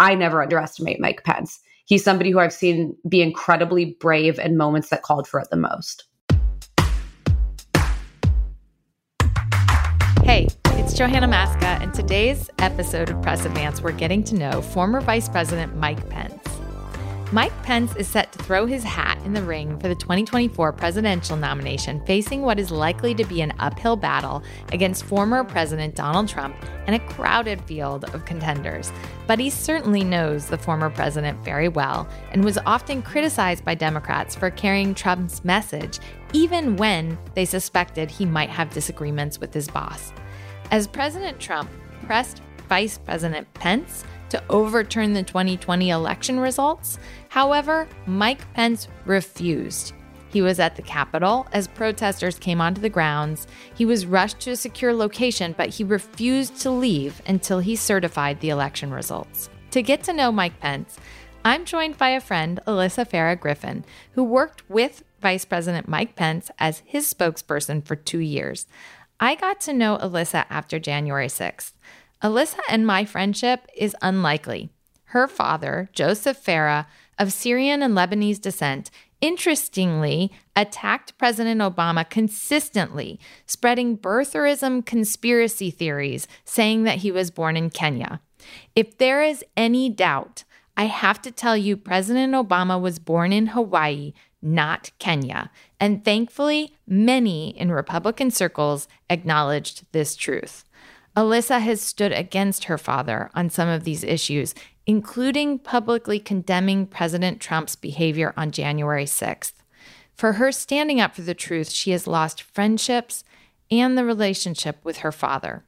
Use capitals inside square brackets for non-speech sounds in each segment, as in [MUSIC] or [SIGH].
I never underestimate Mike Pence. He's somebody who I've seen be incredibly brave in moments that called for it the most. Hey, it's Johanna Maska, and today's episode of Press Advance, we're getting to know former Vice President Mike Pence. Mike Pence is set to throw his hat in the ring for the 2024 presidential nomination, facing what is likely to be an uphill battle against former President Donald Trump and a crowded field of contenders. But he certainly knows the former president very well and was often criticized by Democrats for carrying Trump's message, even when they suspected he might have disagreements with his boss. As President Trump pressed Vice President Pence to overturn the 2020 election results, However, Mike Pence refused. He was at the Capitol as protesters came onto the grounds. He was rushed to a secure location, but he refused to leave until he certified the election results. To get to know Mike Pence, I'm joined by a friend, Alyssa Farah Griffin, who worked with Vice President Mike Pence as his spokesperson for two years. I got to know Alyssa after January 6th. Alyssa and my friendship is unlikely. Her father, Joseph Farah, of Syrian and Lebanese descent, interestingly attacked President Obama consistently, spreading birtherism conspiracy theories, saying that he was born in Kenya. If there is any doubt, I have to tell you, President Obama was born in Hawaii, not Kenya. And thankfully, many in Republican circles acknowledged this truth. Alyssa has stood against her father on some of these issues, including publicly condemning President Trump's behavior on January 6th. For her standing up for the truth, she has lost friendships and the relationship with her father.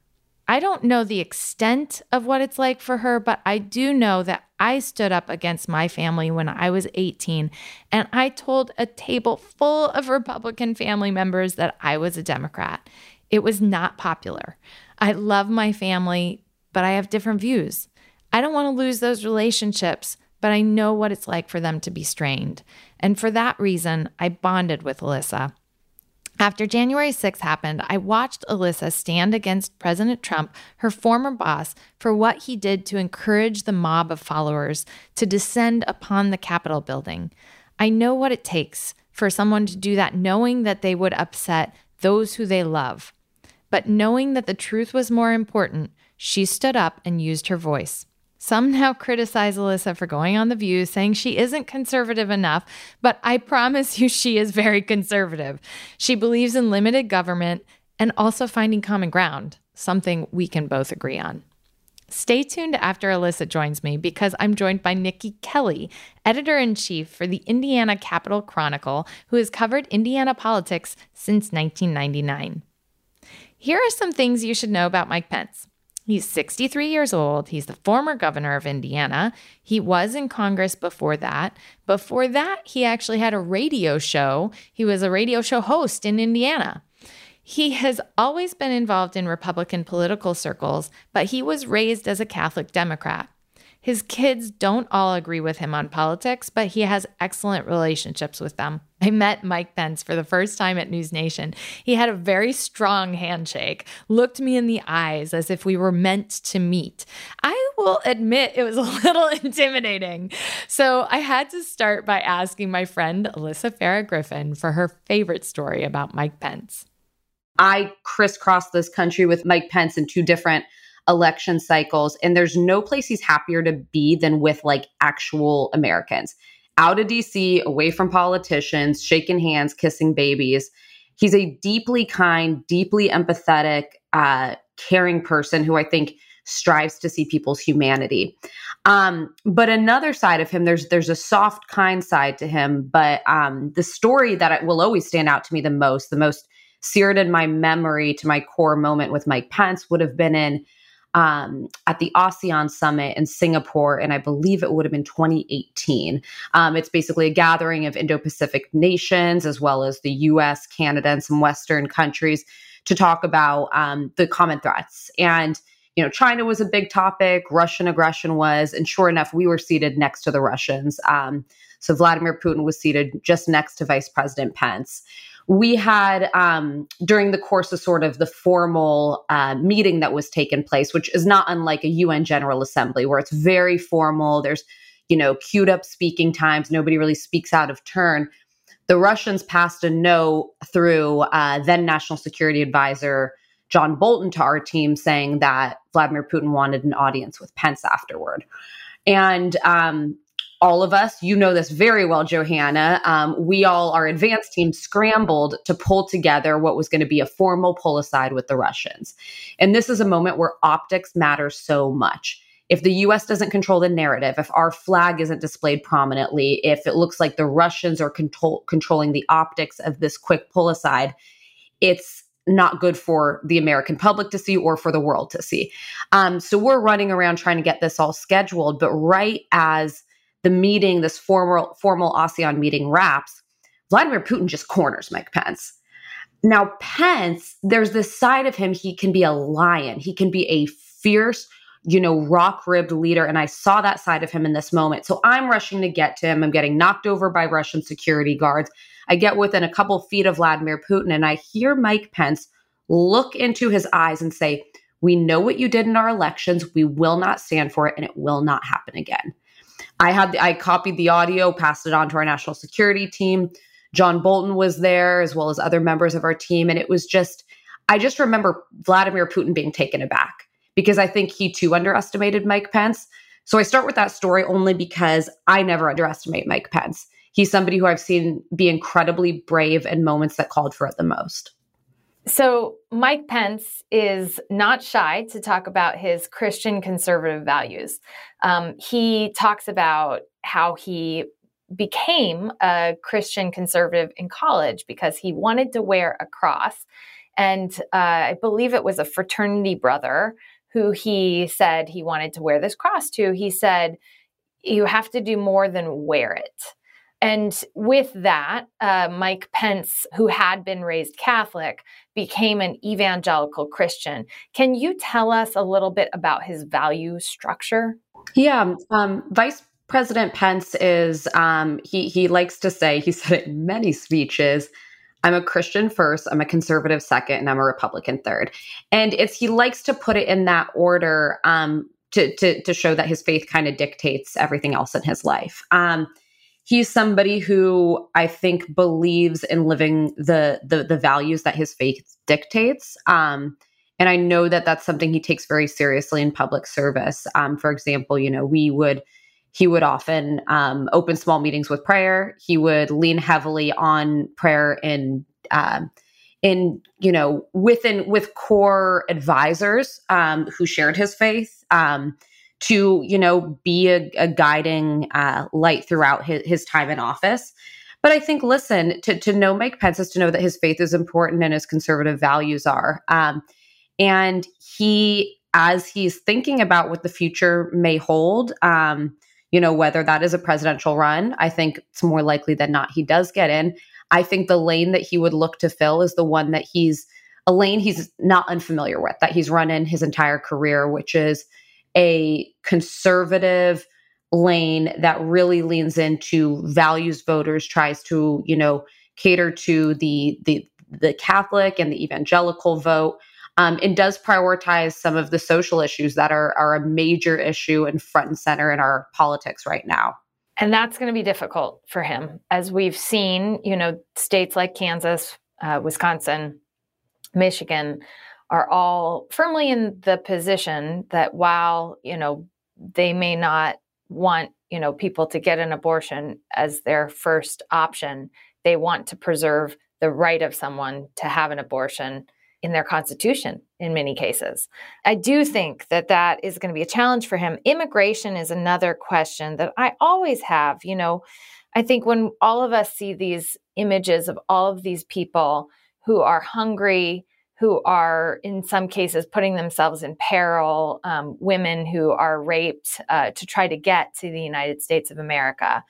I don't know the extent of what it's like for her, but I do know that I stood up against my family when I was 18 and I told a table full of Republican family members that I was a Democrat. It was not popular. I love my family, but I have different views. I don't want to lose those relationships, but I know what it's like for them to be strained. And for that reason, I bonded with Alyssa. After January 6 happened, I watched Alyssa stand against President Trump, her former boss, for what he did to encourage the mob of followers to descend upon the Capitol building. I know what it takes for someone to do that, knowing that they would upset those who they love. But knowing that the truth was more important, she stood up and used her voice. Some now [LAUGHS] criticize Alyssa for going on The View, saying she isn't conservative enough, but I promise you she is very conservative. She believes in limited government and also finding common ground, something we can both agree on. Stay tuned after Alyssa joins me because I'm joined by Nikki Kelly, editor in chief for the Indiana Capital Chronicle, who has covered Indiana politics since 1999. Here are some things you should know about Mike Pence. He's 63 years old. He's the former governor of Indiana. He was in Congress before that. Before that, he actually had a radio show. He was a radio show host in Indiana. He has always been involved in Republican political circles, but he was raised as a Catholic Democrat. His kids don't all agree with him on politics, but he has excellent relationships with them. I met Mike Pence for the first time at News Nation. He had a very strong handshake, looked me in the eyes as if we were meant to meet. I will admit it was a [LAUGHS] little intimidating. So I had to start by asking my friend Alyssa Farah Griffin for her favorite story about Mike Pence. I crisscrossed this country with Mike Pence in two different election cycles. And there's no place he's happier to be than with like actual Americans. Out of DC, away from politicians, shaking hands, kissing babies. He's a deeply kind, deeply empathetic, uh, caring person who I think strives to see people's humanity. Um, but another side of him, there's there's a soft, kind side to him. But um, the story that will always stand out to me the most, the most seared in my memory to my core moment with Mike Pence would have been in um, at the ASEAN summit in Singapore, and I believe it would have been 2018. Um, it's basically a gathering of Indo Pacific nations, as well as the US, Canada, and some Western countries to talk about um, the common threats. And you know, China was a big topic, Russian aggression was, and sure enough, we were seated next to the Russians. Um, so Vladimir Putin was seated just next to Vice President Pence. We had um, during the course of sort of the formal uh, meeting that was taken place, which is not unlike a UN General Assembly, where it's very formal. There's, you know, queued up speaking times. Nobody really speaks out of turn. The Russians passed a note through uh, then National Security Advisor John Bolton to our team saying that Vladimir Putin wanted an audience with Pence afterward. And um, all of us, you know this very well, Johanna. Um, we all, our advance team, scrambled to pull together what was going to be a formal pull aside with the Russians. And this is a moment where optics matter so much. If the US doesn't control the narrative, if our flag isn't displayed prominently, if it looks like the Russians are control- controlling the optics of this quick pull aside, it's not good for the American public to see or for the world to see. Um, so we're running around trying to get this all scheduled. But right as the meeting, this formal formal ASEAN meeting wraps, Vladimir Putin just corners Mike Pence. Now, Pence, there's this side of him, he can be a lion. He can be a fierce, you know, rock ribbed leader. And I saw that side of him in this moment. So I'm rushing to get to him. I'm getting knocked over by Russian security guards. I get within a couple feet of Vladimir Putin and I hear Mike Pence look into his eyes and say, We know what you did in our elections. We will not stand for it and it will not happen again. I had I copied the audio, passed it on to our national security team. John Bolton was there as well as other members of our team and it was just I just remember Vladimir Putin being taken aback because I think he too underestimated Mike Pence. So I start with that story only because I never underestimate Mike Pence. He's somebody who I've seen be incredibly brave in moments that called for it the most. So, Mike Pence is not shy to talk about his Christian conservative values. Um, he talks about how he became a Christian conservative in college because he wanted to wear a cross. And uh, I believe it was a fraternity brother who he said he wanted to wear this cross to. He said, You have to do more than wear it. And with that, uh, Mike Pence, who had been raised Catholic, became an evangelical Christian. Can you tell us a little bit about his value structure? Yeah, um, Vice President Pence is um, he he likes to say he [LAUGHS] said it in many speeches. I'm a Christian first, I'm a conservative second, and I'm a Republican third. And it's he likes to put it in that order um, to, to to show that his faith kind of dictates everything else in his life. Um, he's somebody who I think believes in living the the, the values that his faith dictates. Um, and I know that that's something he takes very seriously in public service. Um, for example, you know, we would he would often um, open small meetings with prayer. He would lean heavily on prayer in um, in you know within with core advisors um, who shared his faith. To you know be a, a guiding uh, light throughout his, his time in office. But i think listen to, to know mike pence is to know that his faith is important and his conservative values are. Um, and he as he's thinking about what the future may hold um, you know whether that is a presidential run i think it's more likely than not he does get in. I think the lane that he would look to fill is the one that he's a lane he's not unfamiliar with that he's run in his entire career which is a conservative lane that really leans into values voters tries to you know cater to the the the catholic and the evangelical vote um, and does prioritize some of the social issues that are are a major issue and front and center in our politics right now. And that's going to be difficult for him as we've seen you know states like kansas uh, wisconsin michigan are all firmly in the position that while, you know, they may not want, you know, people to get an abortion as their first option, they want to preserve the right of someone to have an abortion in their constitution in many cases. I do think that that is going to be a challenge for him. Immigration is another question that I always have, you know, I think when all of us see these images of all of these people who are hungry, who are in some cases putting themselves in peril, um, women who are raped uh, to try to get to the United States of America.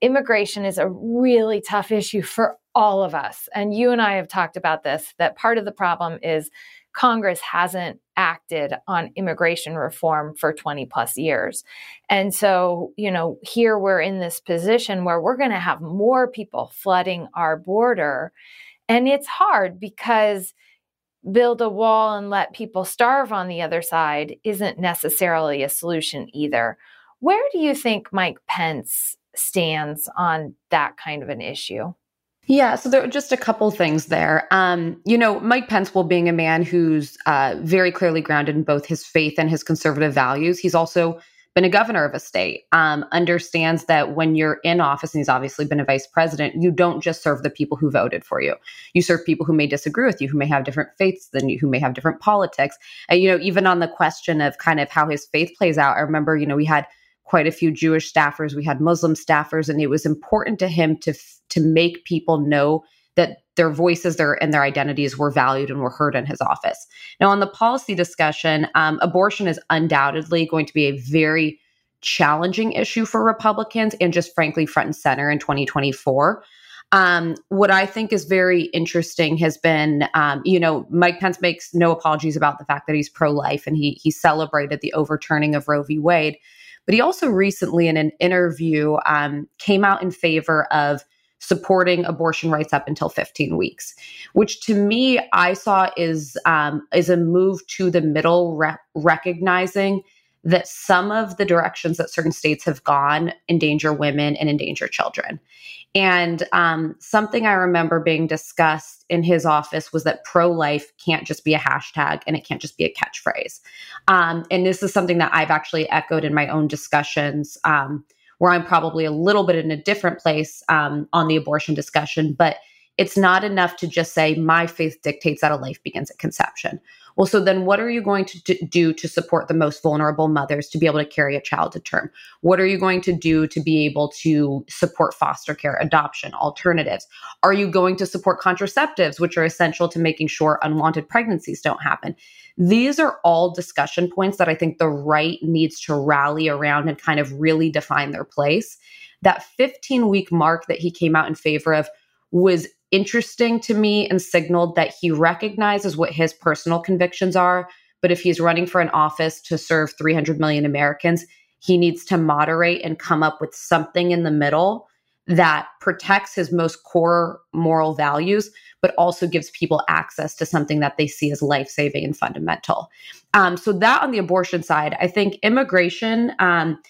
Immigration is a really tough issue for all of us. And you and I have talked about this that part of the problem is Congress hasn't acted on immigration reform for 20 plus years. And so, you know, here we're in this position where we're going to have more people flooding our border And it's hard because build a wall and let people starve on the other side isn't necessarily a solution either. Where do you think Mike Pence stands on that kind of an issue? Yeah, so there are just a couple things there. Um, you know, Mike Pence, while being a man who's uh, very clearly grounded in both his faith and his conservative values, he's also been a governor of a state, um, understands that when you're in office, and he's obviously been a vice president, you don't just serve the people who voted for you. You serve people who may disagree with you, who may have different faiths than you, who may have different politics. And, you know, even on the question of kind of how his faith plays out, I remember, you know, we had quite a few Jewish staffers, we had Muslim staffers, and it was important to him to to make people know that their voices their and their identities were valued and were heard in his office. Now, on the policy discussion, um, abortion is undoubtedly going to be a very challenging issue for Republicans and just frankly front and center in 2024. Um, what I think is very interesting has been, um, you know, Mike Pence makes no apologies about the fact that he's pro-life and he he celebrated the overturning of Roe v. Wade. But he also recently, in an interview, um, came out in favor of supporting abortion rights up until 15 weeks, which to me I saw is um, is a move to the middle, re- recognizing that some of the directions that certain states have gone endanger women and endanger children. And um, something I remember being discussed in his office was that pro life can't just be a hashtag and it can't just be a catchphrase. Um, and this is something that I've actually echoed in my own discussions, um, where I'm probably a little bit in a different place um, on the abortion discussion. But it's not enough to just say, my faith dictates that a life begins at conception. Well, so then what are you going to do to support the most vulnerable mothers to be able to carry a child to term? What are you going to do to be able to support foster care, adoption, alternatives? Are you going to support contraceptives, which are essential to making sure unwanted pregnancies don't happen? These are all discussion points that I think the right needs to rally around and kind of really define their place. That 15 week mark that he came out in favor of was interesting to me and signaled that he recognizes what his personal convictions are. But if he's running for an office to serve 300 million Americans, he needs to moderate and come up with something in the middle that protects his most core moral values, but also gives people access to something that they see as life saving and fundamental. Um, so, that on the abortion side, I think immigration. Um,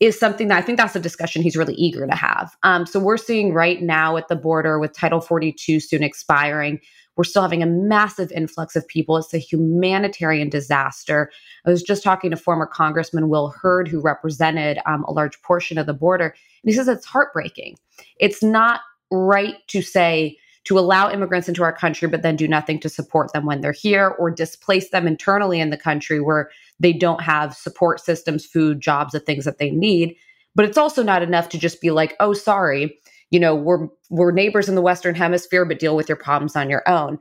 is something that I think that's a discussion he's really eager to have. Um, so we're seeing right now at the border with Title 42 soon expiring, we're still having a massive influx of people. It's a humanitarian disaster. I was just talking to former Congressman Will Hurd, who represented um, a large portion of the border, and he says it's heartbreaking. It's not right to say, to allow immigrants into our country, but then do nothing to support them when they're here or displace them internally in the country where they don't have support systems, food, jobs, the things that they need. But it's also not enough to just be like, oh, sorry, you know, we're we're neighbors in the Western Hemisphere, but deal with your problems on your own.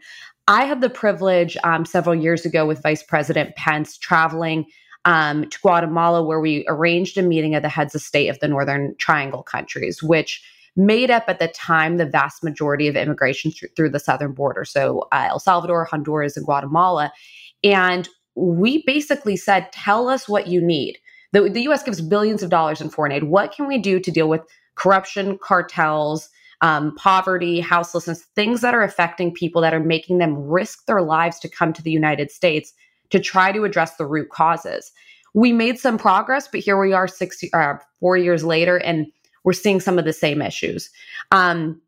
I had the privilege um, several years ago with Vice President Pence traveling um, to Guatemala, where we arranged a meeting of the heads of state of the Northern Triangle countries, which made up at the time the vast majority of immigration th- through the southern border. So uh, El Salvador, Honduras, and Guatemala. And we basically said, tell us what you need. The, the US gives billions of dollars in foreign aid. What can we do to deal with corruption, cartels, um, poverty, houselessness, things that are affecting people that are making them risk their lives to come to the United States to try to address the root causes? We made some progress, but here we are six, uh, four years later, and we're seeing some of the same issues. Um,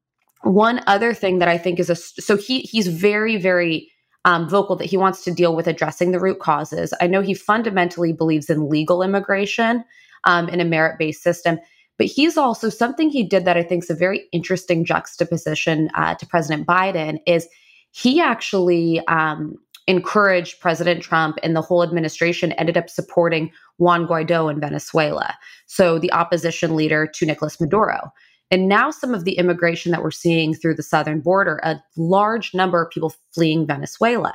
one other thing that I think is a so he he's very very um, vocal that he wants to deal with addressing the root causes. I know he fundamentally believes in legal immigration um, in a merit based system, but he's also something he did that I think is a very interesting juxtaposition uh, to President Biden is he actually um, encouraged President Trump and the whole administration ended up supporting Juan Guaido in Venezuela. So the opposition leader to Nicolas Maduro. And now some of the immigration that we're seeing through the southern border, a large number of people fleeing Venezuela.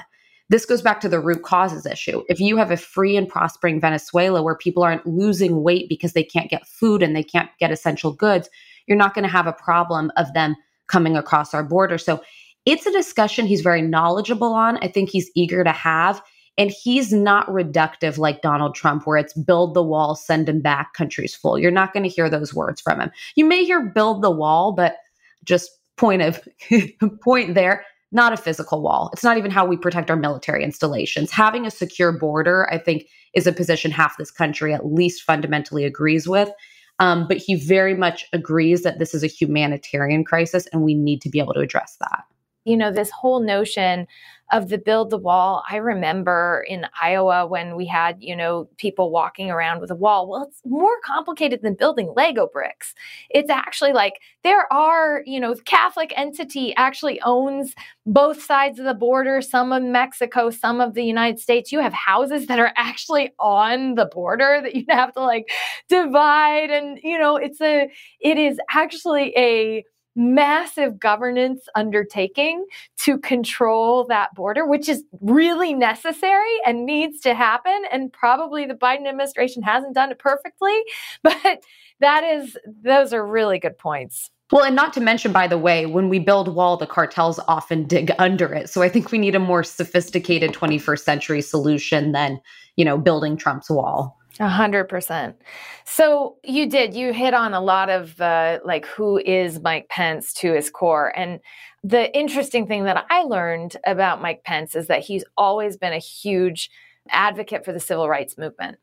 This goes back to the root causes issue. If you have a free and prospering Venezuela where people aren't losing weight because they can't get food and they can't get essential goods, you're not going to have a problem of them coming across our border. So it's a discussion he's very knowledgeable on. I think he's eager to have. And he's not reductive like Donald Trump, where it's build the wall, send him back, country's full. You're not going to hear those words from him. You may hear build the wall, but just point of [LAUGHS] point there. not a physical wall. It's not even how we protect our military installations. Having a secure border, I think, is a position half this country at least fundamentally agrees with. Um, but he very much agrees that this is a humanitarian crisis and we need to be able to address that. You know, this whole notion of the build the wall. I remember in Iowa when we had, you know, people walking around with a wall. Well, it's more complicated than building Lego bricks. It's actually like there are, you know, Catholic entity actually owns both sides of the border, some of Mexico, some of the United States. You have houses that are [LAUGHS] actually on the border that you have to like divide and, you know, it's a it is actually a massive governance undertaking to control that border, which is really necessary and needs to happen. And probably the Biden administration hasn't done it perfectly, [LAUGHS] but that is, those are really good points. Well, and not to mention, by the way, when we build wall, the cartels often dig under it. So I think we need a more sophisticated 21st century solution than, you know, building Trump's wall. A hundred percent. So you did, you hit on a lot of uh, like who is Mike Pence to his core. And the interesting thing that I learned about Mike Pence is that he's always been a huge advocate for the civil rights movement.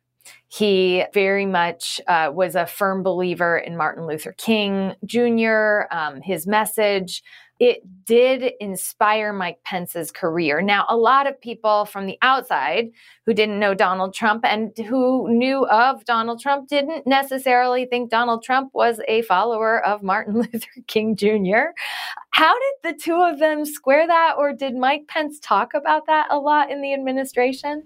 He very much uh, was a firm believer in Martin Luther King Jr., um, his message it did inspire Mike Pence's career. Now, a lot of people from the outside who didn't know Donald Trump and who knew of Donald Trump didn't necessarily think Donald Trump was a follower of Martin [LAUGHS] Luther King Jr. How did the two of them square that, or did Mike Pence talk about that a lot in the administration?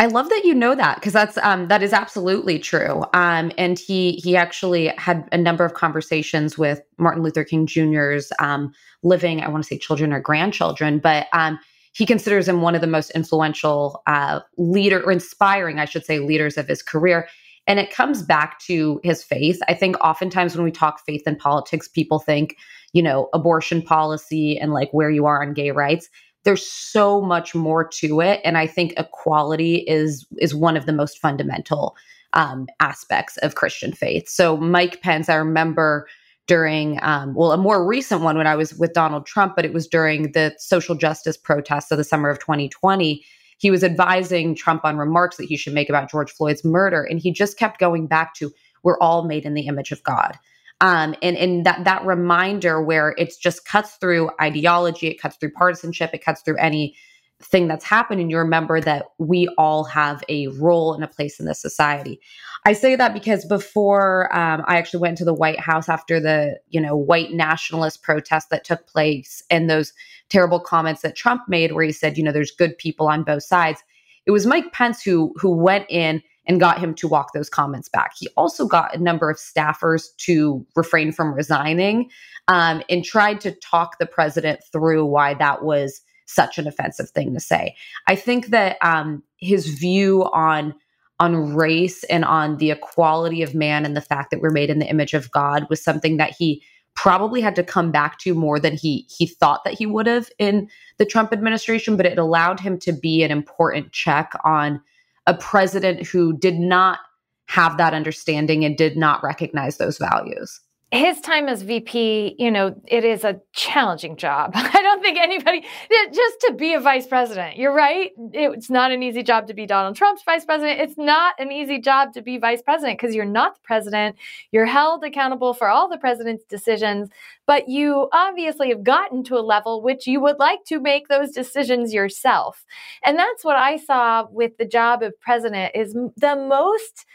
I love that you know that because that's um, that is absolutely true. Um, and he he actually had a number of conversations with Martin Luther King Jr.'s um, living, I want to say children or grandchildren, but um, he considers him one of the most influential uh, leader or inspiring, I should say, leaders of his career. And it comes back to his faith. I think oftentimes when we talk faith and politics, people think, you know, abortion policy and like where you are on gay rights there's so much more to it and i think equality is is one of the most fundamental um, aspects of christian faith. So mike pence i remember during um, well a more recent one when i was with donald trump but it was during the social justice protests of the summer of 2020 he was advising trump on remarks that he should make about george floyd's murder and he just kept going back to we're all made in the image of god um, and and that that reminder where it's just cuts through ideology, it cuts through partisanship, it cuts through any thing that's happened and you remember that we all have a role and a place in this society. I say that because before um, i actually went to the white house after the you know white nationalist protest that took place and those terrible comments that trump made where he said you know there's good people on both sides. It was mike pence who who went in and got him to walk those comments back. He also got a number of staffers to refrain from resigning um, and tried to talk the president through why that was such an offensive thing to say. I think that um, his view on on race and on the equality of man and the fact that we're made in the image of God was something that he probably had to come back to more than he he thought that he would have in the Trump administration but it allowed him to be an important check on a president who did not have that understanding and did not recognize those values his time as VP, you know, it is a challenging job. [LAUGHS] I don't think anybody, just to be a vice president, you're right. It's not an easy job to be Donald Trump's vice president. It's not an easy job to be vice president because you're not the president. You're held accountable for all the president's decisions, but you obviously have gotten to a level which you would like to make those decisions yourself. And that's what I saw with the job of president is the most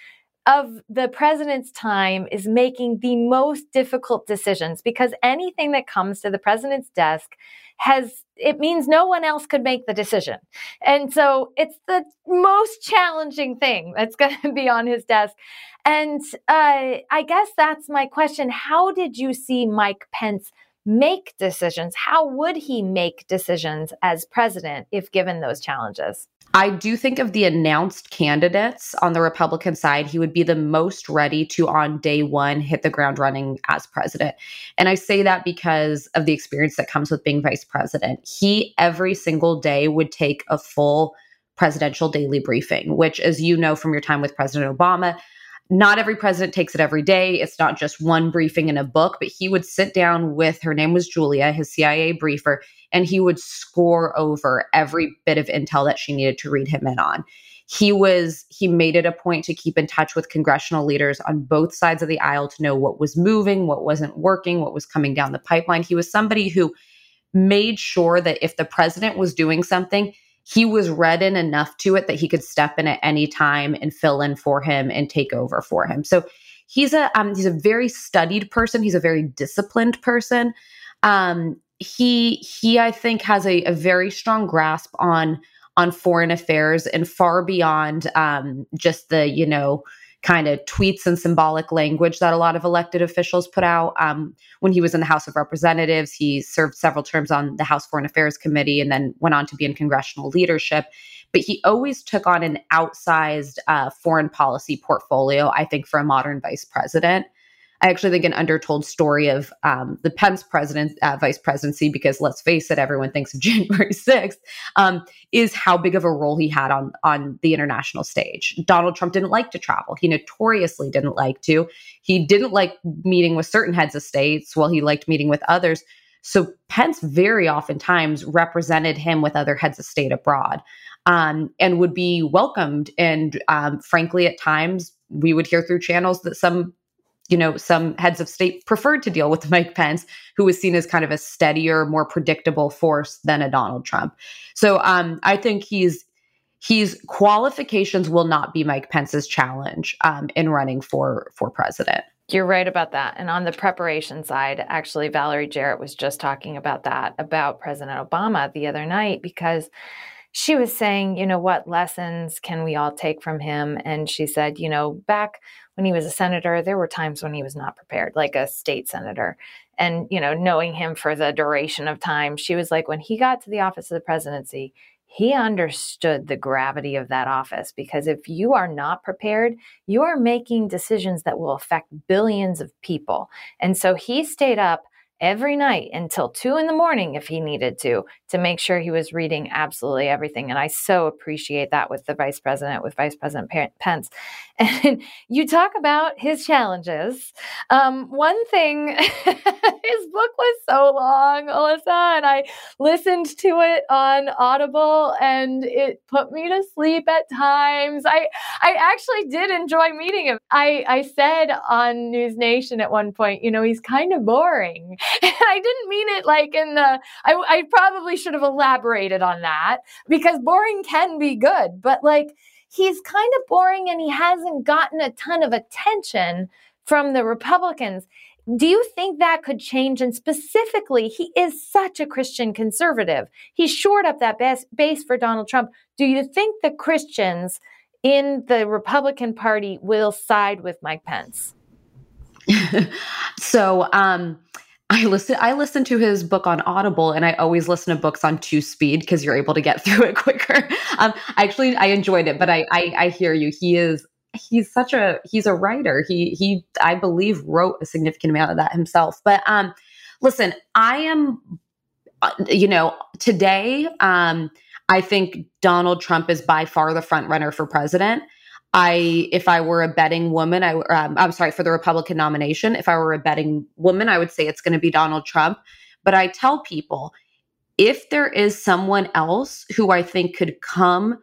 of the president's time is making the most difficult decisions because anything that comes to the president's desk has it means no one else could make the decision. And so it's the most challenging thing that's [LAUGHS] going to be on his desk. And uh, I guess that's my question. How did you see Mike Pence make decisions? How would he make decisions as president if given those challenges? I do think of the announced candidates on the Republican side, he would be the most ready to, on day one, hit the ground running as president. And I say that because of the experience that comes with being vice president. He, every single day, would take a full presidential daily briefing, which, as you know from your time with President Obama, not every president takes it every day. It's not just one briefing in a book, but he would sit down with her name was Julia, his CIA briefer, and he would score over every bit of intel that she needed to read him in on. He was he made it a point to keep in touch with congressional leaders on both sides of the aisle to know what was moving, what wasn't working, what was coming down the pipeline. He was somebody who made sure that if the president was doing something, he was read in enough to it that he could step in at any time and fill in for him and take over for him. So he's a um, he's a very studied person. He's a very disciplined person. Um, he he I think has a, a very strong grasp on on foreign affairs and far beyond um, just the you know kind of tweets and symbolic language that a lot of elected officials put out. Um, when he was in the House of Representatives, he served several terms on the House Foreign Affairs Committee and then went on to be in congressional leadership. But he always took on an outsized uh, foreign policy portfolio, I think, for a modern vice president. I actually think an undertold story of um, the Pence president uh, vice presidency, because let's face it, everyone thinks of [LAUGHS] January sixth, um, is how big of a role he had on on the international stage. Donald Trump didn't like to travel; he notoriously didn't like to. He didn't like meeting with certain heads of states, while he liked meeting with others. So Pence very oftentimes represented him with other heads of state abroad. Um, and would be welcomed. And um, frankly, at times we would hear through channels that some you know, some heads of state preferred to deal with [LAUGHS] Mike Pence, who was seen as kind of a steadier, more predictable force than a Donald Trump. So um, I think he's he's qualifications will not be Mike Pence's challenge um, in running for for president. You're right about that. And on the preparation side, actually, Valerie Jarrett was just talking about that about President Obama the other night because she was saying, you know, what lessons can we all take from him? And she said, you know, back when he was a senator, there were times when he was not prepared, like a state senator. And, you know, knowing him for the duration of time, she was like, when he got to the office of the presidency, he understood the gravity of that office because if you are not prepared, you are making decisions that will affect billions of people. And so he stayed up every night until two in the morning if he needed to, to make sure he was reading absolutely everything. And I so appreciate that with the vice president, with Vice President Pence. [LAUGHS] And you talk about his challenges. Um, one thing, [LAUGHS] his book was so long, Alyssa, and I listened to it on Audible and it put me to sleep at times. I, I actually did enjoy meeting him. I, I said on News Nation at one point, you know, he's kind of boring. [LAUGHS] I didn't mean it like in the, I, I probably should have elaborated on that because boring can be good, but like he's kind of boring and he hasn't gotten a ton of attention from the Republicans. Do you think that could change? And specifically, he is such a Christian conservative. He shored up that base, base for Donald Trump. Do you think the Christians in the Republican Party will side with Mike Pence? [LAUGHS] so, um, I listen I listen to his book on Audible and I always listen to books on two speed because you're able to get [LAUGHS] through it quicker. Um actually I enjoyed it, but I, I I hear you. He is he's such a he's a writer. He he I believe wrote a significant amount of that himself. But um listen, I am uh, you know, today um I think Donald Trump is by far the front runner for president. I, if I were a betting woman, I, um, I'm sorry for the Republican nomination. If I were a betting woman, I would say it's going to be Donald Trump. But I tell people, if there is someone else who I think could come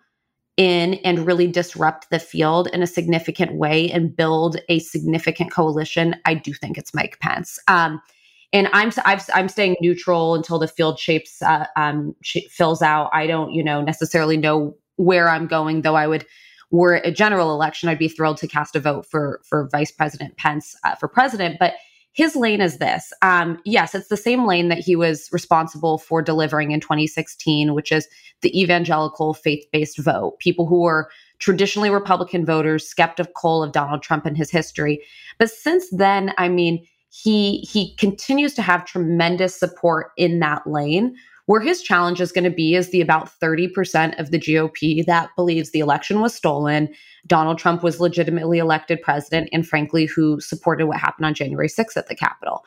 in and really disrupt the field in a significant way and build a significant coalition, I do think it's Mike Pence. Um, and I'm i am staying neutral until the field shapes uh, um, sh- fills out. I don't, you know, necessarily know where I'm going, though. I would were it a general election, I'd be thrilled to cast a vote for for Vice President Pence uh, for president. But his lane is this. Um, yes, it's the same lane that he was responsible for delivering in 2016, which is the evangelical faith based vote. People who were traditionally Republican voters, skeptical of Donald Trump and his history. But since then, I mean, he he continues to have tremendous support in that lane where his challenge is going to be is the about 30% of the GOP that believes the election was stolen, Donald Trump was legitimately elected president, and frankly, who supported what happened on January 6th at the Capitol.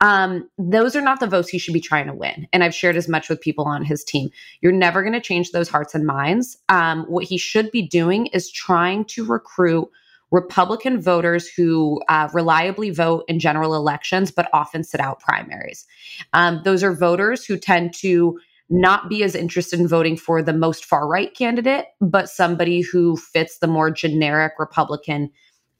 Um, those are not the votes he should be trying to win. And I've shared as much with people on his team. You're never going to change those hearts and minds. Um, what he should be doing is trying to recruit Republican voters who uh, reliably vote in general elections, but often sit out primaries. Um, those are voters who tend to not be as interested in voting for the most far right candidate, but somebody who fits the more generic Republican,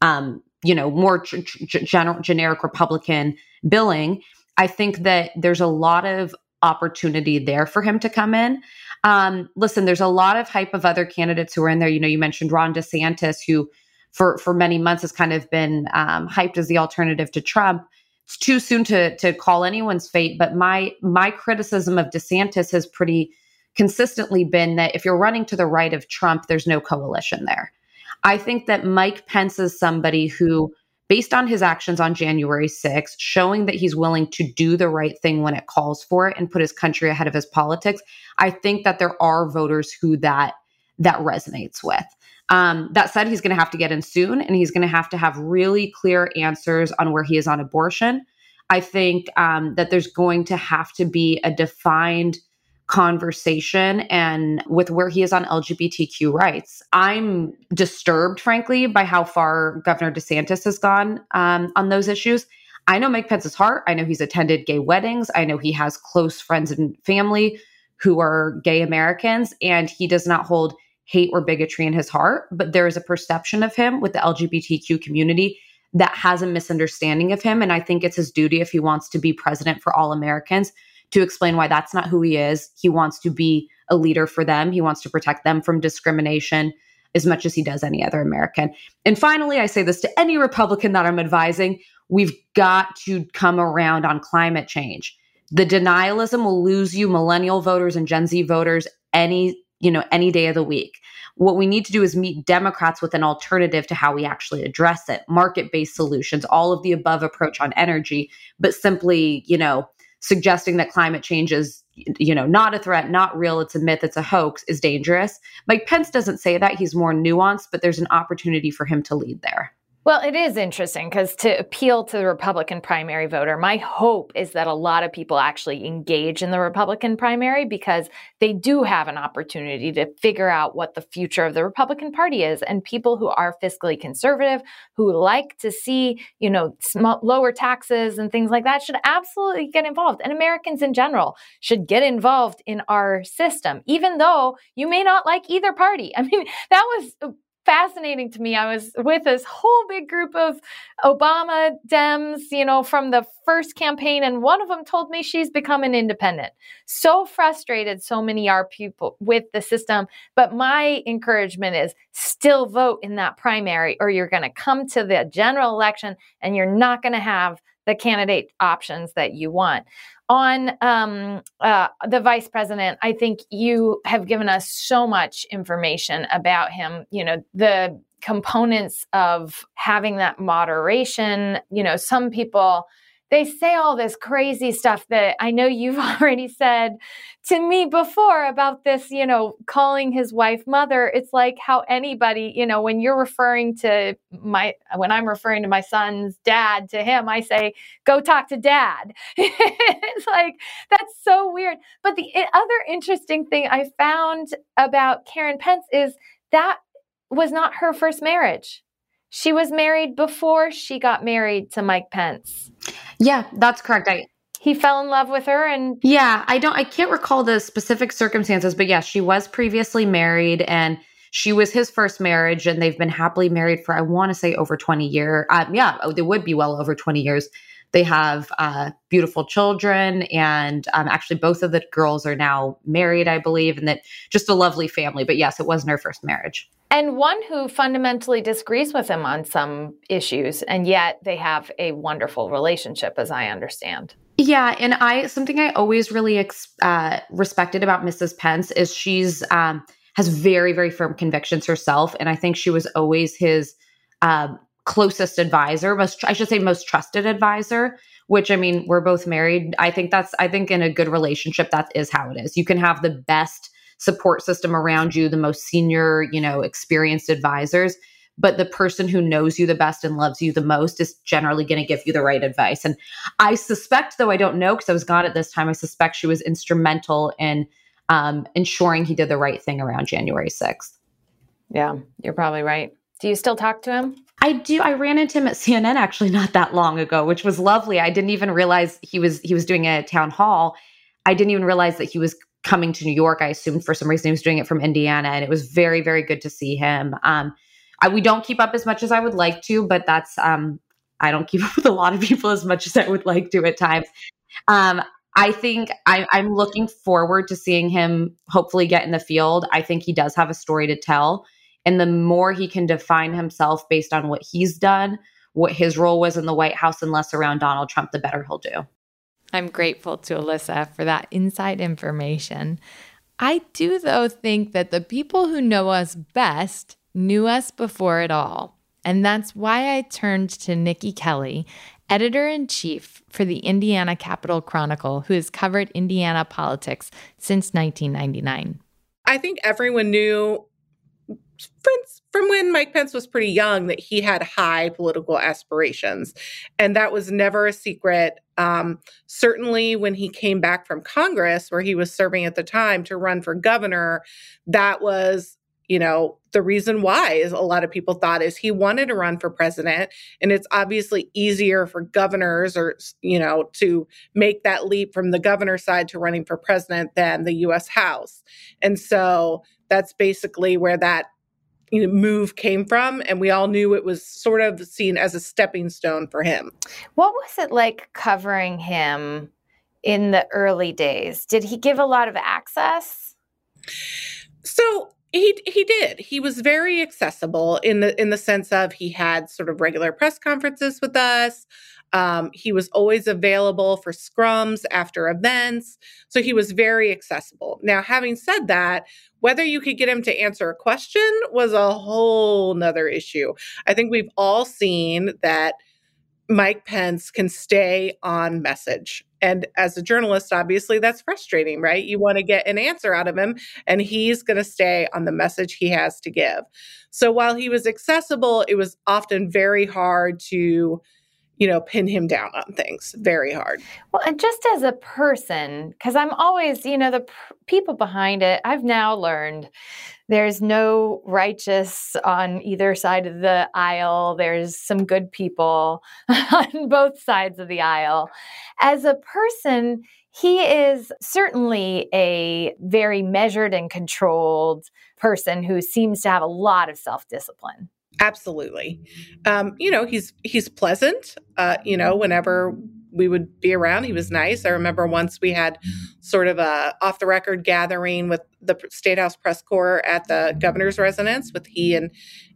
um, you know, more g- g- general, generic Republican billing. I think that there's a lot of opportunity there for him to come in. Um, listen, there's a lot of hype of other candidates who are in there. You know, you mentioned Ron DeSantis, who for for many months has kind of been um, hyped as the alternative to Trump. It's too soon to to call anyone's fate, but my my criticism of DeSantis has pretty consistently been that if you're running to the right of Trump, there's no coalition there. I think that Mike Pence is somebody who based on his actions on January 6th, showing that he's willing to do the right thing when it calls for it and put his country ahead of his politics, I think that there are voters who that that resonates with. Um, that said, he's going to have to get in soon, and he's going to have to have really clear answers on where he is on abortion. I think um, that there's going to have to be a defined conversation and with where he is on LGBTQ rights. I'm disturbed, frankly, by how far Governor DeSantis has gone um, on those issues. I know Mike Pence's heart. I know he's attended gay weddings. I know he has close friends and family who are gay Americans, and he does not hold hate or bigotry in his heart. But there is a perception of him with the LGBTQ community that has a misunderstanding of him. And I think it's his duty if he wants to be president for all Americans to explain why that's not who he is. He wants to be a leader for them, he wants to protect them from discrimination as much as he does any other American. And finally, I say this to any Republican that I'm advising we've got to come around on climate change. The denialism will lose you millennial voters and Gen Z voters any, you know, any day of the week. What we need to do is meet Democrats with an alternative to how we actually address it. Market-based solutions, all of the above approach on energy, but simply, you know, suggesting that climate change is you know not a threat not real it's a myth it's a hoax is dangerous mike pence doesn't say that he's more nuanced but there's an opportunity for him to lead there well, it is interesting because to appeal to the Republican primary voter, my hope is that a lot of people actually engage in the Republican primary because they do have an opportunity to figure out what the future of the Republican Party is. And people who are fiscally conservative, who like to see, you know, sm- lower taxes and things like that, should absolutely get involved. And Americans in general should get involved in our system, even though you may not like either party. [LAUGHS] I mean, that was fascinating to me. I was with this whole big group of Obama Dems, you know, from the first campaign, and one of them told me she's become an independent. So frustrated, so many are people with the system. But my encouragement is still vote in that primary, or you're going to come to the general election and you're not going to have the candidate options that you want on um, uh, the vice president, I think you have given us so much information about him. You know, the components of having that moderation. You know, some people they say all this crazy stuff that I know you've [LAUGHS] already said to me before about this, you know, calling his wife mother. It's like how anybody, you know, when you're referring to my, when I'm referring to my son's dad to him, I say, go talk to dad. [LAUGHS] it's like, that's so weird. But the eh, other interesting thing I found about Karen Pence is that was not her first marriage. She was married before she got married to Mike Pence. Yeah, that's correct. I he fell in love with her and Yeah, I don't I can't recall the specific circumstances, but yes, yeah, she was previously married and she was his first marriage and they've been happily married for I want to say over 20 years. Um, yeah, they would be well over 20 years. They have uh, beautiful children, and um, actually, both of the girls are now married, I believe, and that just a lovely family. But yes, it wasn't her first marriage and one who fundamentally disagrees with him on some issues and yet they have a wonderful relationship as i understand yeah and i something i always really ex- uh, respected about mrs pence is she's um, has very very firm convictions herself and i think she was always his uh, closest advisor most i should say most trusted advisor which i mean we're both married i think that's i think in a good relationship that is how it is you can have the best support system around you, the most senior, you know, experienced advisors. But the person who knows you the best and loves you the most is generally going to give you the right advice. And I suspect, though I don't know because I was gone at this time, I suspect she was instrumental in um, ensuring he did the right thing around January 6th. Yeah, you're probably right. Do you still talk to him? I do. I ran into him at CNN actually not that long ago, which was lovely. I didn't even realize he was he was doing a town hall. I didn't even realize that he was coming to New York. I assumed for some reason he was doing it from Indiana, and it was very very good to see him. Um, I, we don't keep up as much as I would like to, but that's um, I don't keep [LAUGHS] up with a lot of people as much as I would like to at times. Um, I think I, I'm looking forward to seeing him hopefully get in the field. I think he does have a story to tell. And the more he can define himself based on what he's done, what his role was in the White House, and less around Donald Trump, the better he'll do. I'm grateful to Alyssa for that inside information. I do, though, think that the people who know us best knew us before it all. And that's why I turned to Nikki Kelly, editor in chief for the Indiana Capital Chronicle, who has covered Indiana politics since 1999. I think everyone knew from when Mike Pence was pretty young that he had high political aspirations. And that was never a secret. Um, certainly, when he came back from Congress, where he was serving at the time to run for governor, that was you know the reason why is a lot of people thought is he wanted to run for president and it's obviously easier for governors or you know to make that leap from the governor side to running for president than the US House and so that's basically where that you know, move came from and we all knew it was sort of seen as a stepping stone for him what was it like covering him in the early days did he give a lot of access so he he did. He was very accessible in the in the sense of he had sort of regular press conferences with us. Um, he was always available for scrums after events. So he was very accessible. Now, having said that, whether you could get him to answer a question was a whole nother issue. I think we've all seen that Mike Pence can stay on message. And as a journalist, obviously that's frustrating, right? You want to get an answer out of him, and he's going to stay on the message he has to give. So while he was accessible, it was often very hard to you know, pin him down on things very hard. Well, and just as a person, because I'm always, you know, the p- people behind it, I've now learned there's no righteous on either side of the aisle. There's some good people [LAUGHS] on both sides of the aisle. As a person, he is certainly a very measured and controlled person who seems to have a lot of self discipline. Absolutely. Um, you know, he's he's pleasant. Uh, you know, whenever we would be around, he was nice. I remember once we had sort of a off the record gathering with the State House press corps at the governor's residence with he and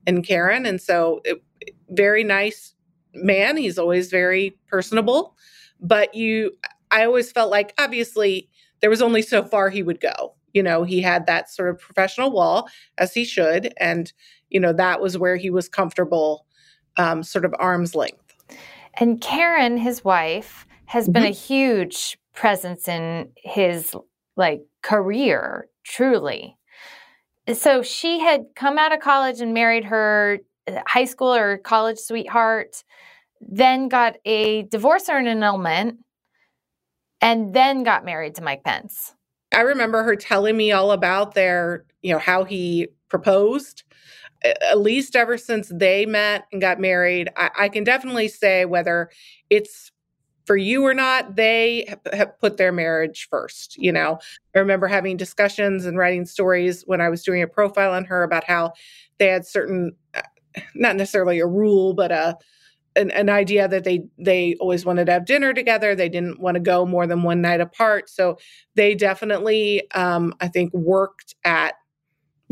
and Karen, and so it, very nice man. He's always very personable, but you, I always felt like obviously there was only so far he would go. You know, he had that sort of professional wall as he should, and you know, that was where he was comfortable, um, sort of arm's length. And Karen, his wife, has mm-hmm. been a huge presence in his like career, truly. So she had come out of college and married her uh, high school or college sweetheart, then got a divorce or an annulment, and then got married to Mike Pence. I remember her telling me all about their, you know, how he proposed at least ever since they met and got married, I, I can definitely say whether it's for you or not, they have put their marriage first. You know, I remember having discussions and writing stories when I was doing a profile on her about how they had certain, uh, not necessarily a rule, but a an, an, idea that they they always wanted to have dinner together. They didn't want to go more than one night apart. So they definitely, um, I think, worked at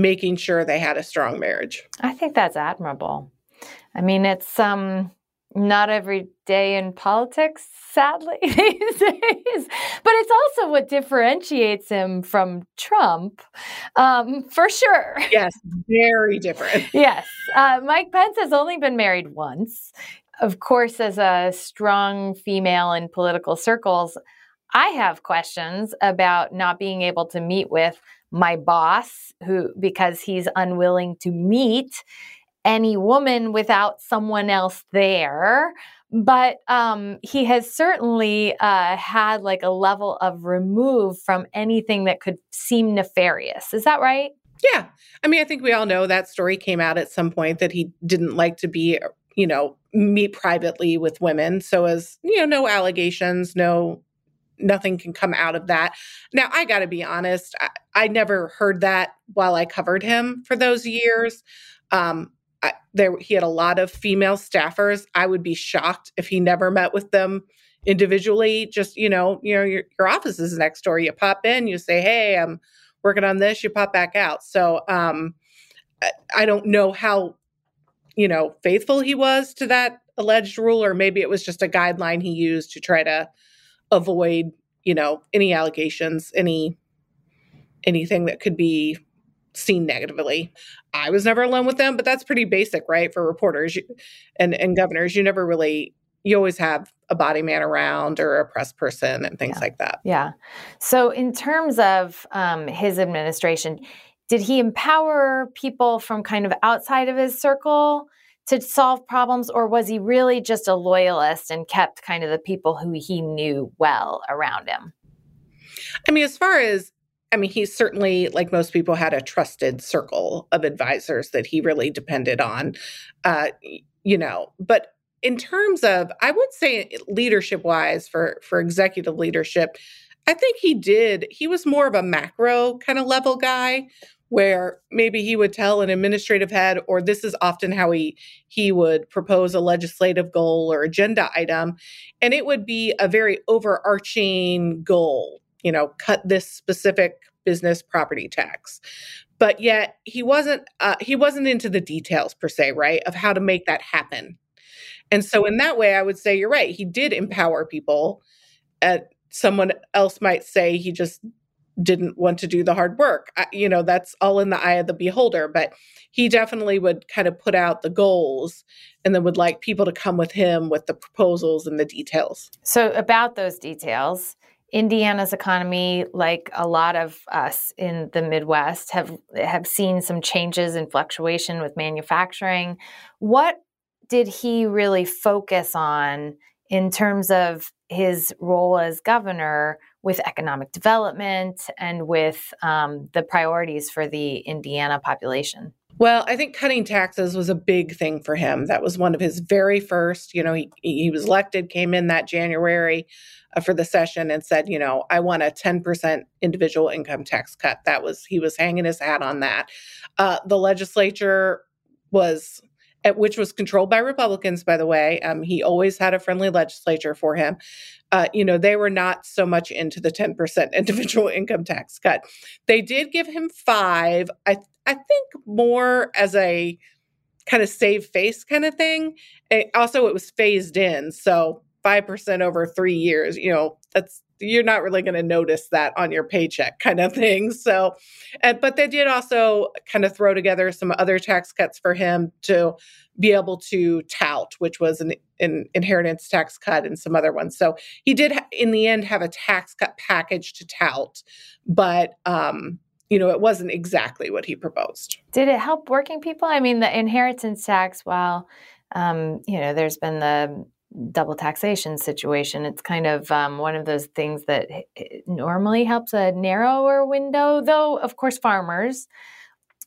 making sure they had a strong marriage. I think that's admirable. I mean, it's um not every day in politics, sadly, [LAUGHS] these days. But it's also what differentiates him from Trump, um, for sure. Yes, very different. [LAUGHS] yes. Uh, Mike Pence has only been married once. Of course, as a strong female in political circles, I have questions about not being able to meet with my boss who because he's unwilling to meet any woman without someone else there but um, he has certainly uh, had like a level of remove from anything that could seem nefarious is that right Yeah. I mean, I think we all know that story came out at some point that he didn't like to be, you know, meet privately with women. So as, you know, no allegations, no nothing can come out of that. Now, I got to be honest, I, I, never heard that while I covered him for those years. Um, I, there, he had a lot of female staffers. I would be shocked if he never met with them individually. Just you know, you know, your, your office is next door. You pop in, you say, "Hey, I'm working on this." You pop back out. So um, I, I don't know how you know faithful he was to that alleged rule, or maybe it was just a guideline he used to try to avoid you know any allegations, any anything that could be seen negatively. I was never alone with them, but that's pretty basic, right? For reporters and and governors, you never really you always have a body man around or a press person and things yeah. like that. Yeah. So in terms of um, his administration, did he empower people from kind of outside of his circle to solve problems, or was he really just a loyalist and kept kind of the people who he knew well around him? I mean, as far as I mean, he certainly, like most people, had a trusted circle of advisors that he really depended on. Uh, you know, but in terms of, I would say, leadership wise, for for executive leadership, I think he did. He was more of a macro kind of level guy, where maybe he would tell an administrative head, or this is often how he he would propose a legislative goal or agenda item, and it would be a very overarching goal you know, cut this specific business property tax. But yet he wasn't uh, he wasn't into the details per se, right, of how to make that happen. And so in that way, I would say you're right. He did empower people. Uh, someone else might say he just didn't want to do the hard work. I, you know, that's all in the eye of the beholder. But he definitely would kind of put out the goals and then would like people to come with him with the proposals and the details. So, about those details, Indiana's economy, like a lot of us in the Midwest, have have seen some changes and fluctuation with manufacturing. What did he really focus on in terms of his role as governor with economic development and with um, the priorities for the Indiana population? Well, I think cutting taxes was a big thing for him. That was one of his very first, you know, he, he was elected, came in that January uh, for the session and said, you know, I want a 10% individual income tax cut. That was, he was hanging his hat on that. Uh, the legislature was, which was controlled by Republicans, by the way. Um, he always had a friendly legislature for him. Uh, you know, they were not so much into the 10% [LAUGHS] individual income tax cut. They did give him five. I I think more as a kind of save face kind of thing. It, also, it was phased in. So 5% over three years, you know, that's you're not really going to notice that on your paycheck kind of thing. So, and, but they did also kind of throw together some other tax cuts for him to be able to tout, which was an, an inheritance tax cut and some other ones. So he did, in the end, have a tax cut package to tout, but um, you know, it wasn't exactly what he proposed. Did it help working people? I mean, the inheritance tax, while, um, you know, there's been the double taxation situation, it's kind of um, one of those things that normally helps a narrower window, though, of course, farmers.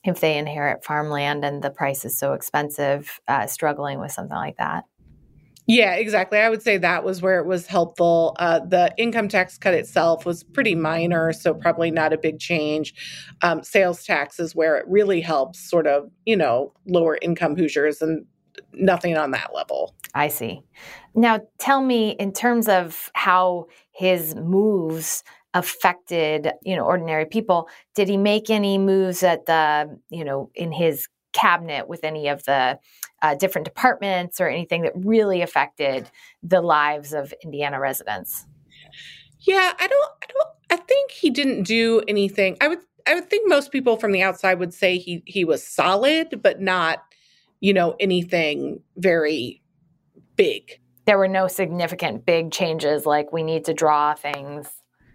If they inherit farmland and the price is so expensive, uh, struggling with something like that. Yeah, exactly. I would say that was where it was helpful. Uh, the income tax cut itself was pretty minor, so probably not a big change. Um, sales tax is where it really helps sort of, you know, lower income Hoosiers and nothing on that level. I see. Now, tell me in terms of how his moves affected, you know, ordinary people, did he make any moves at the, you know, in his cabinet with any of the uh, different departments or anything that really affected the lives of Indiana residents? Yeah, I don't, I don't, I think he didn't do anything. I would, I would think most people from the outside would say he he was solid, but not, you know, anything very big. There were no significant big changes like we need to draw things.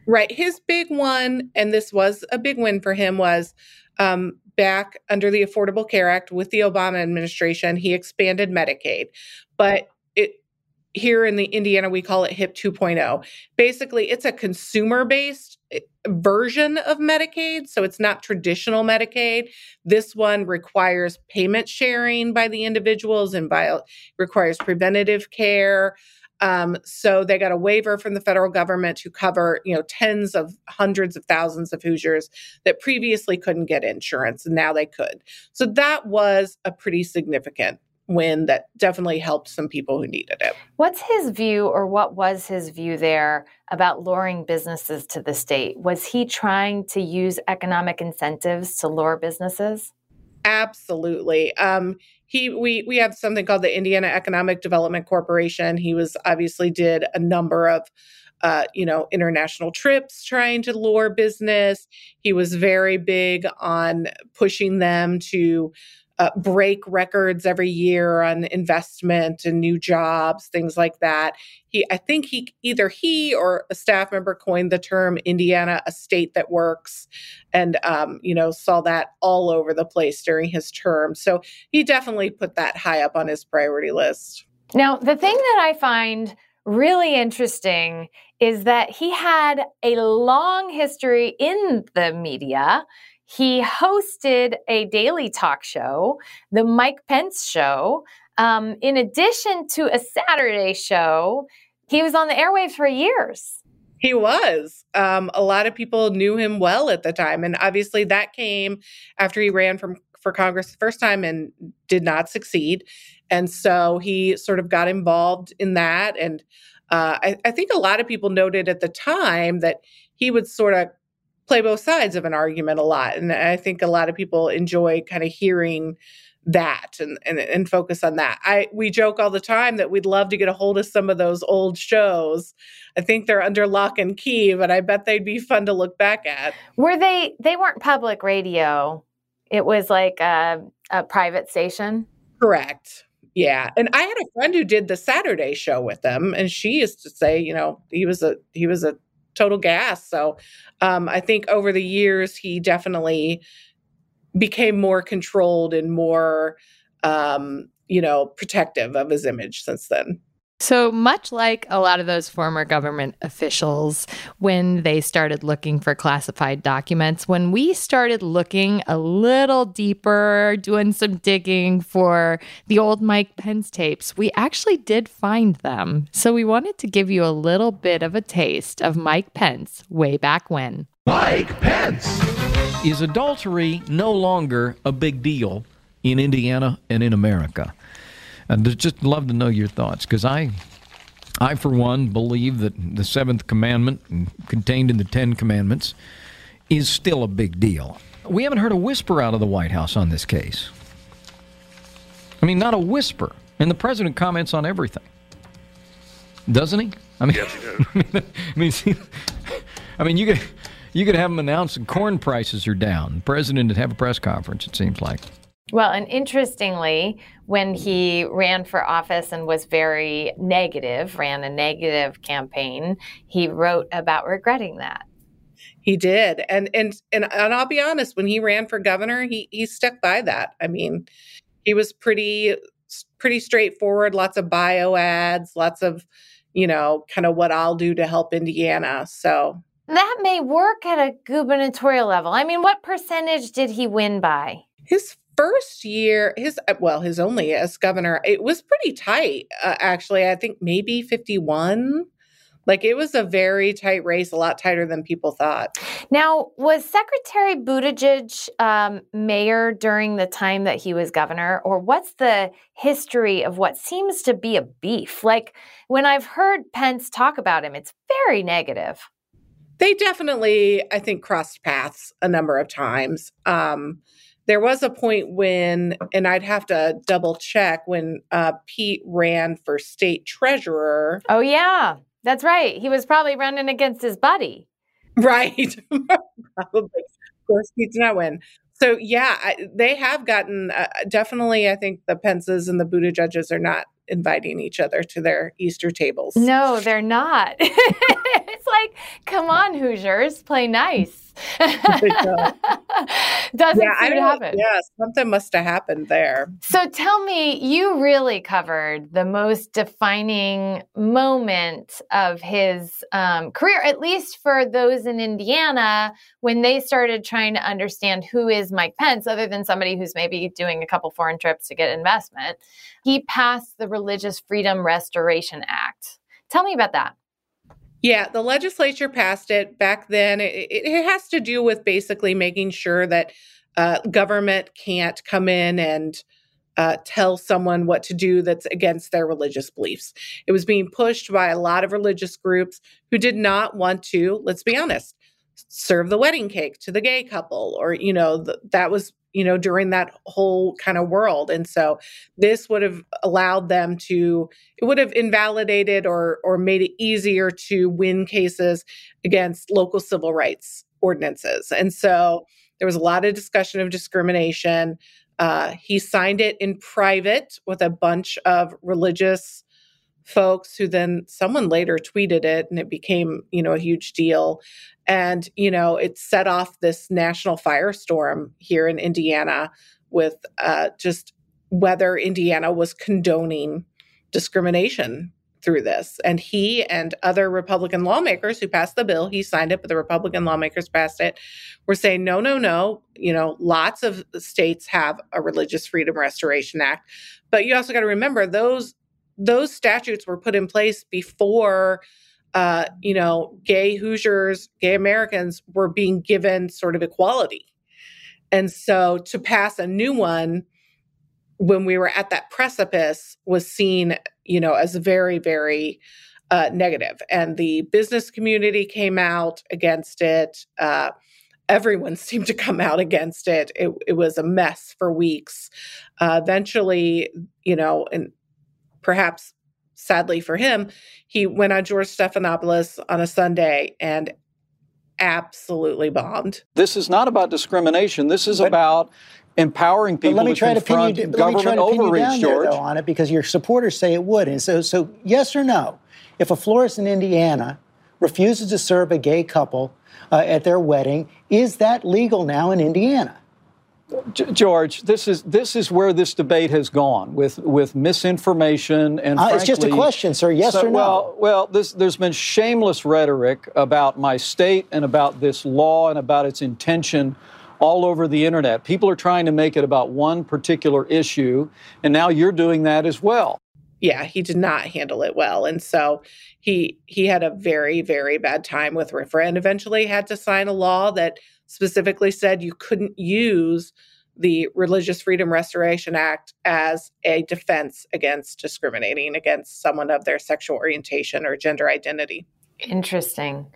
Right. His big one, and this was a big win for him, was um, back under the Affordable Care Act with the Obama administration. He expanded Medicaid, but it here in the Indiana we call it HIP 2.0. Basically, it's a consumer based version of Medicaid. So it's not traditional Medicaid. This one requires payment sharing by the individuals and by requires preventative care. Um, so they got a waiver from the federal government to cover, you know, tens of hundreds of thousands of Hoosiers that previously couldn't get insurance, and now they could. So that was a pretty significant win that definitely helped some people who needed it. What's his view, or what was his view there about luring businesses to the state? Was he trying to use economic incentives to lure businesses? Absolutely. Um, he we we have something called the Indiana Economic Development Corporation. He was obviously did a number of uh, you know, international trips trying to lure business. He was very big on pushing them to uh, break records every year on investment and new jobs, things like that. He, I think he either he or a staff member coined the term Indiana, a state that works, and um, you know saw that all over the place during his term. So he definitely put that high up on his priority list. Now, the thing that I find really interesting is that he had a long history in the media he hosted a daily talk show, The Mike Pence Show. Um, in addition to a Saturday show, he was on the airwaves for years. He was. Um, a lot of people knew him well at the time. And obviously, that came after he ran from, for Congress the first time and did not succeed. And so he sort of got involved in that. And uh, I, I think a lot of people noted at the time that he would sort of play both sides of an argument a lot. And I think a lot of people enjoy kind of hearing that and, and and focus on that. I we joke all the time that we'd love to get a hold of some of those old shows. I think they're under lock and key, but I bet they'd be fun to look back at. Were they they weren't public radio. It was like a, a private station. Correct. Yeah. And I had a friend who did the Saturday show with them and she used to say, you know, he was a he was a total gas. So um, I think over the years, he definitely became more controlled and more, um, you know, protective of his image since then. So, much like a lot of those former government officials, when they started looking for classified documents, when we started looking a little deeper, doing some digging for the old Mike Pence tapes, we actually did find them. So, we wanted to give you a little bit of a taste of Mike Pence way back when. Mike Pence! Is adultery no longer a big deal in Indiana and in America? I'd just love to know your thoughts because I, I for one believe that the seventh commandment contained in the Ten Commandments is still a big deal. We haven't heard a whisper out of the White House on this case. I mean, not a whisper. And the president comments on everything, doesn't he? I mean, yes, he does. [LAUGHS] I mean, see, I mean, you could you could have him announce that corn prices are down. The president would have a press conference. It seems like. Well, and interestingly, when he ran for office and was very negative, ran a negative campaign, he wrote about regretting that. He did. And and and, and I'll be honest, when he ran for governor, he he stuck by that. I mean, he was pretty pretty straightforward, lots of bio ads, lots of, you know, kind of what I'll do to help Indiana. So that may work at a gubernatorial level. I mean, what percentage did he win by? His first year, his uh, well, his only as governor, it was pretty tight. Uh, actually, I think maybe fifty-one. Like it was a very tight race, a lot tighter than people thought. Now, was Secretary Buttigieg um, mayor during the time that he was governor, or what's the history of what seems to be a beef? Like when I've heard Pence talk about him, it's very negative. They definitely, I think, crossed paths a number of times. Um, there was a point when, and I'd have to double check when uh, Pete ran for state treasurer. Oh, yeah, that's right. He was probably running against his buddy. [LAUGHS] Right. probably. Of course, Pete did not win. So, yeah, I, they have gotten uh, definitely, I think the Pences and the Buttigiegs are not inviting each other to their Easter tables. No, they're not. [LAUGHS] it's like, come on, Hoosiers, play nice. [LAUGHS] Doesn't yeah, seem to happen. Yeah, something must have happened there. So tell me, you really covered the most defining moment of his um, career, at least for those in Indiana, when they started trying to understand who is Mike Pence, other than somebody who's maybe doing a couple foreign trips to get investment. He passed the Religious Freedom Restoration Act. Tell me about that. Yeah, the legislature passed it back then. It, it has to do with basically making sure that uh, government can't come in and uh, tell someone what to do that's against their religious beliefs. It was being pushed by a lot of religious groups who did not want to, let's be honest, serve the wedding cake to the gay couple, or, you know, th- that was you know, during that whole kind of world. And so this would have allowed them to, it would have invalidated or or made it easier to win cases against local civil rights ordinances. And so there was a lot of discussion of discrimination. Uh, he signed it in private with a bunch of religious folks who then someone later tweeted it and it became you know a huge deal. And you know it set off this national firestorm here in indiana with uh, just whether indiana was condoning discrimination through this. And he and other republican lawmakers who passed the bill he signed it but the republican lawmakers passed it were saying no no no. You know lots of states have a religious freedom restoration act. But you also got to remember those those statutes were put in place before uh, you know, gay Hoosiers, gay Americans were being given sort of equality. And so to pass a new one when we were at that precipice was seen, you know, as very, very uh, negative. And the business community came out against it. Uh, everyone [LAUGHS] seemed to come out against it. It, it was a mess for weeks. Uh, eventually, you know, and perhaps sadly for him, he went on George Stephanopoulos on a Sunday and absolutely bombed. This is not about discrimination. This is but, about empowering people let me to try confront to pin you, government let me try to overreach, pin you down George. There, though, on it because your supporters say it would. And so, so yes or no, if a florist in Indiana refuses to serve a gay couple uh, at their wedding, is that legal now in Indiana? George, this is this is where this debate has gone with with misinformation and. Uh, it's just a question, sir. Yes so, or no? Well, well, this, there's been shameless rhetoric about my state and about this law and about its intention all over the internet. People are trying to make it about one particular issue, and now you're doing that as well. Yeah, he did not handle it well, and so he he had a very very bad time with RFRA, and eventually had to sign a law that specifically said you couldn't use the Religious Freedom Restoration Act as a defense against discriminating against someone of their sexual orientation or gender identity. Interesting.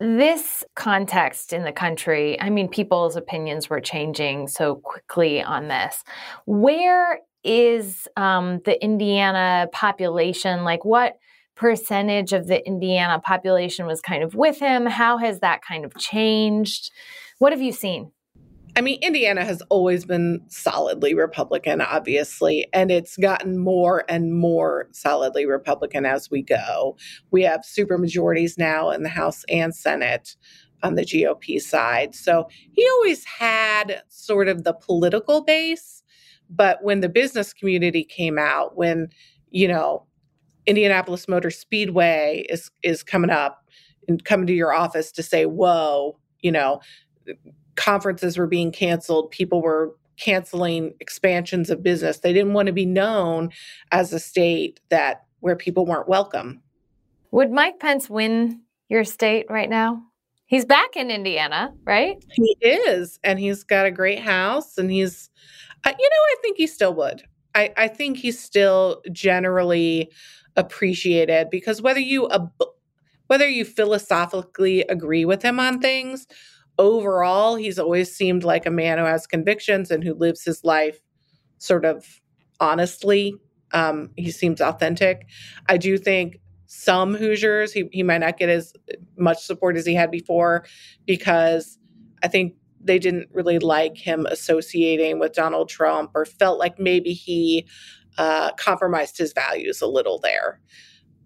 This context in the country, I mean, people's opinions were changing so quickly on this. Where is um, the Indiana population? Like, what percentage of the Indiana population was kind of with him? How has that kind of changed? What have you seen? I mean, Indiana has always been solidly Republican, obviously, and it's gotten more and more solidly Republican as we go. We have supermajorities now in the House and Senate on the GOP side. So he always had sort of the political base, but when the business community came out, when, you know, Indianapolis Motor Speedway is is coming up and coming to your office to say, "Whoa, you know, conferences were being canceled, people were canceling expansions of business. They didn't want to be known as a state that where people weren't welcome. Would Mike Pence win your state right now? He's back in Indiana, right? He is, and he's got a great house, and he's, uh, you know, I think he still would. I, I think he's still generally appreciated because whether you uh, whether you philosophically agree with him on things overall, he's always seemed like a man who has convictions and who lives his life sort of honestly. Um, he seems authentic. I do think some Hoosiers, he, he might not get as much support as he had before because I think they didn't really like him associating with Donald Trump or felt like maybe he uh, compromised his values a little there.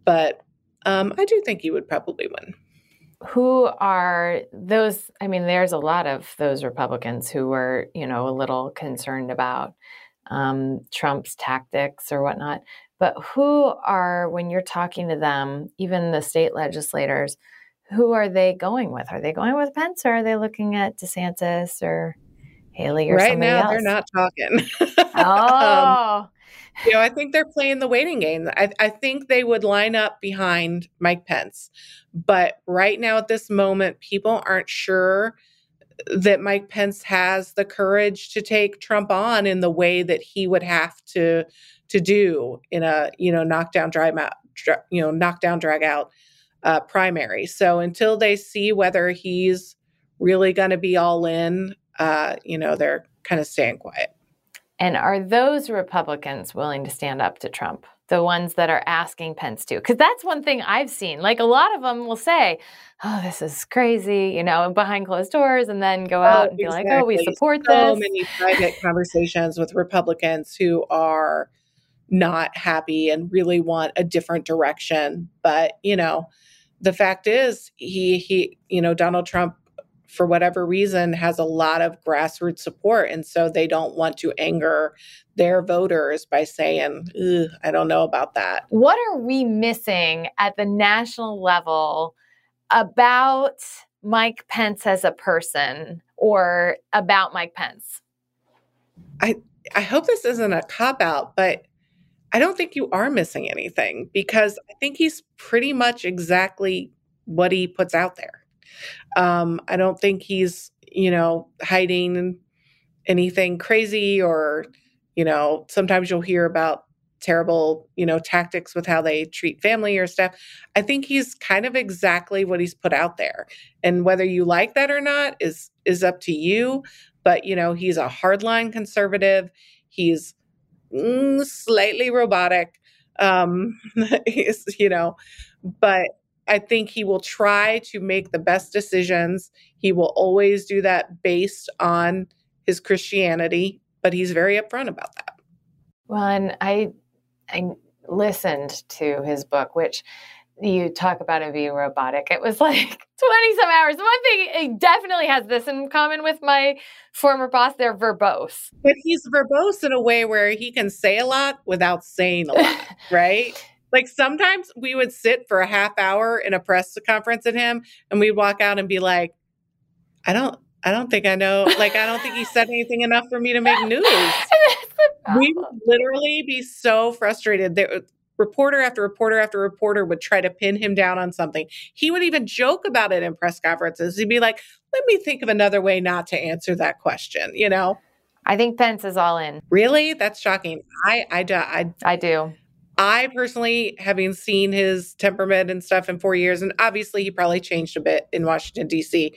But um, I do think he would probably win. Who are those? I mean, there's a lot of those Republicans who were, you know, a little concerned about um, Trump's tactics or whatnot. But who are, when you're talking to them, even the state legislators, who are they going with? Are they going with Pence or are they looking at DeSantis or Haley or right now else? they're not talking. [LAUGHS] oh. um, you know, I think they're playing the waiting game. I, I think they would line up behind Mike Pence. But right now, at this moment, people aren't sure that Mike Pence has the courage to take Trump on in the way that he would have to to do in a you know knockdown drag out you know knockdown drag out uh, primary. So until they see whether he's really going to be all in, uh, you know, they're kind of staying quiet. And are those Republicans willing to stand up to Trump? The ones that are asking Pence to? Because that's one thing I've seen. Like a lot of them will say, oh, this is crazy, you know, behind closed doors, and then go oh, out oh, and be like, oh, we support so this. So many private conversations with Republicans who are not happy and really want a different direction. But, you know, the fact is he he, you know, Donald Trump for whatever reason has a lot of grassroots support and so they don't want to anger their voters by saying i don't know about that. What are we missing at the national level about mike pence as a person or about mike pence? I i hope this isn't a cop out but i don't think you are missing anything because i think he's pretty much exactly what he puts out there um, I don't think he's, you know, hiding anything crazy or, you know, sometimes you'll hear about terrible, you know, tactics with how they treat family or stuff. I think he's kind of exactly what he's put out there. And whether you like that or not is is up to you, but you know, he's a hardline conservative. He's mm, slightly robotic. Um [LAUGHS] he's, you know, but I think he will try to make the best decisions. He will always do that based on his Christianity, but he's very upfront about that. Well, and I I listened to his book, which you talk about him being robotic. It was [LAUGHS] like 20 some hours. One thing he definitely has this in common with my former boss, they're verbose. But he's verbose in a way where he can say a lot without saying a lot, [LAUGHS] right? Like sometimes we would sit for a half hour in a press conference at him and we'd walk out and be like i don't i don't think i know like i don't think he said anything enough for me to make [LAUGHS] news we would literally be so frustrated there uh, reporter after reporter after reporter would try to pin him down on something he would even joke about it in press conferences he'd be like let me think of another way not to answer that question you know I think Pence is all in. Really? That's shocking. I I I, I do. I personally, having seen his temperament and stuff in four years, and obviously he probably changed a bit in Washington, D.C.,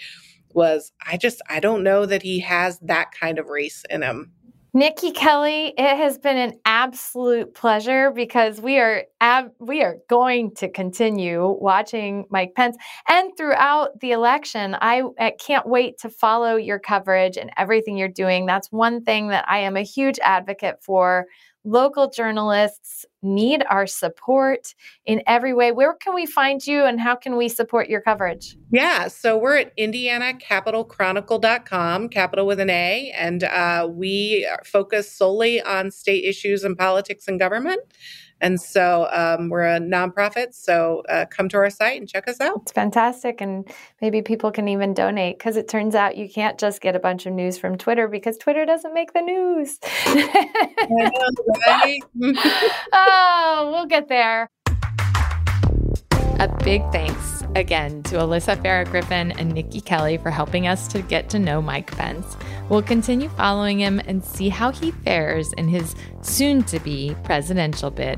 was I just, I don't know that he has that kind of race in him. Nikki Kelly, it has been an absolute pleasure because we are ab- we are going to continue watching Mike Pence and throughout the election. I, I can't wait to follow your coverage and everything you're doing. That's one thing that I am a huge advocate for local journalists need our support in every way. Where can we find you and how can we support your coverage? Yeah, so we're at indianacapitalchronicle.com, capital with an A, and uh, we focus solely on state issues and politics and government. And so um, we're a nonprofit. So uh, come to our site and check us out. It's fantastic. And maybe people can even donate because it turns out you can't just get a bunch of news from Twitter because Twitter doesn't make the news. know, [LAUGHS] oh, we'll get there. A big thanks again to Alyssa Farah Griffin and Nikki Kelly for helping us to get to know Mike Pence. We'll continue following him and see how he fares in his soon to be presidential bid.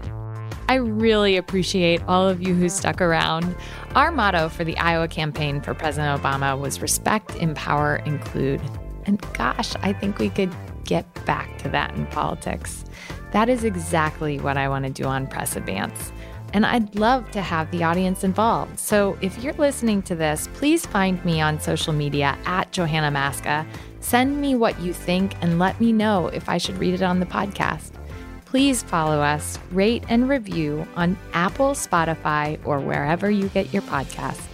I really appreciate all of you who stuck around. Our motto for the Iowa campaign for President Obama was respect, empower, include. And gosh, I think we could get back to that in politics. That is exactly what I want to do on Press Advance and I'd love to have the audience involved. So if you're listening to this, please find me on social media at Johanna Maska. Send me what you think and let me know if I should read it on the podcast. Please follow us, rate, and review on Apple, Spotify, or wherever you get your podcasts.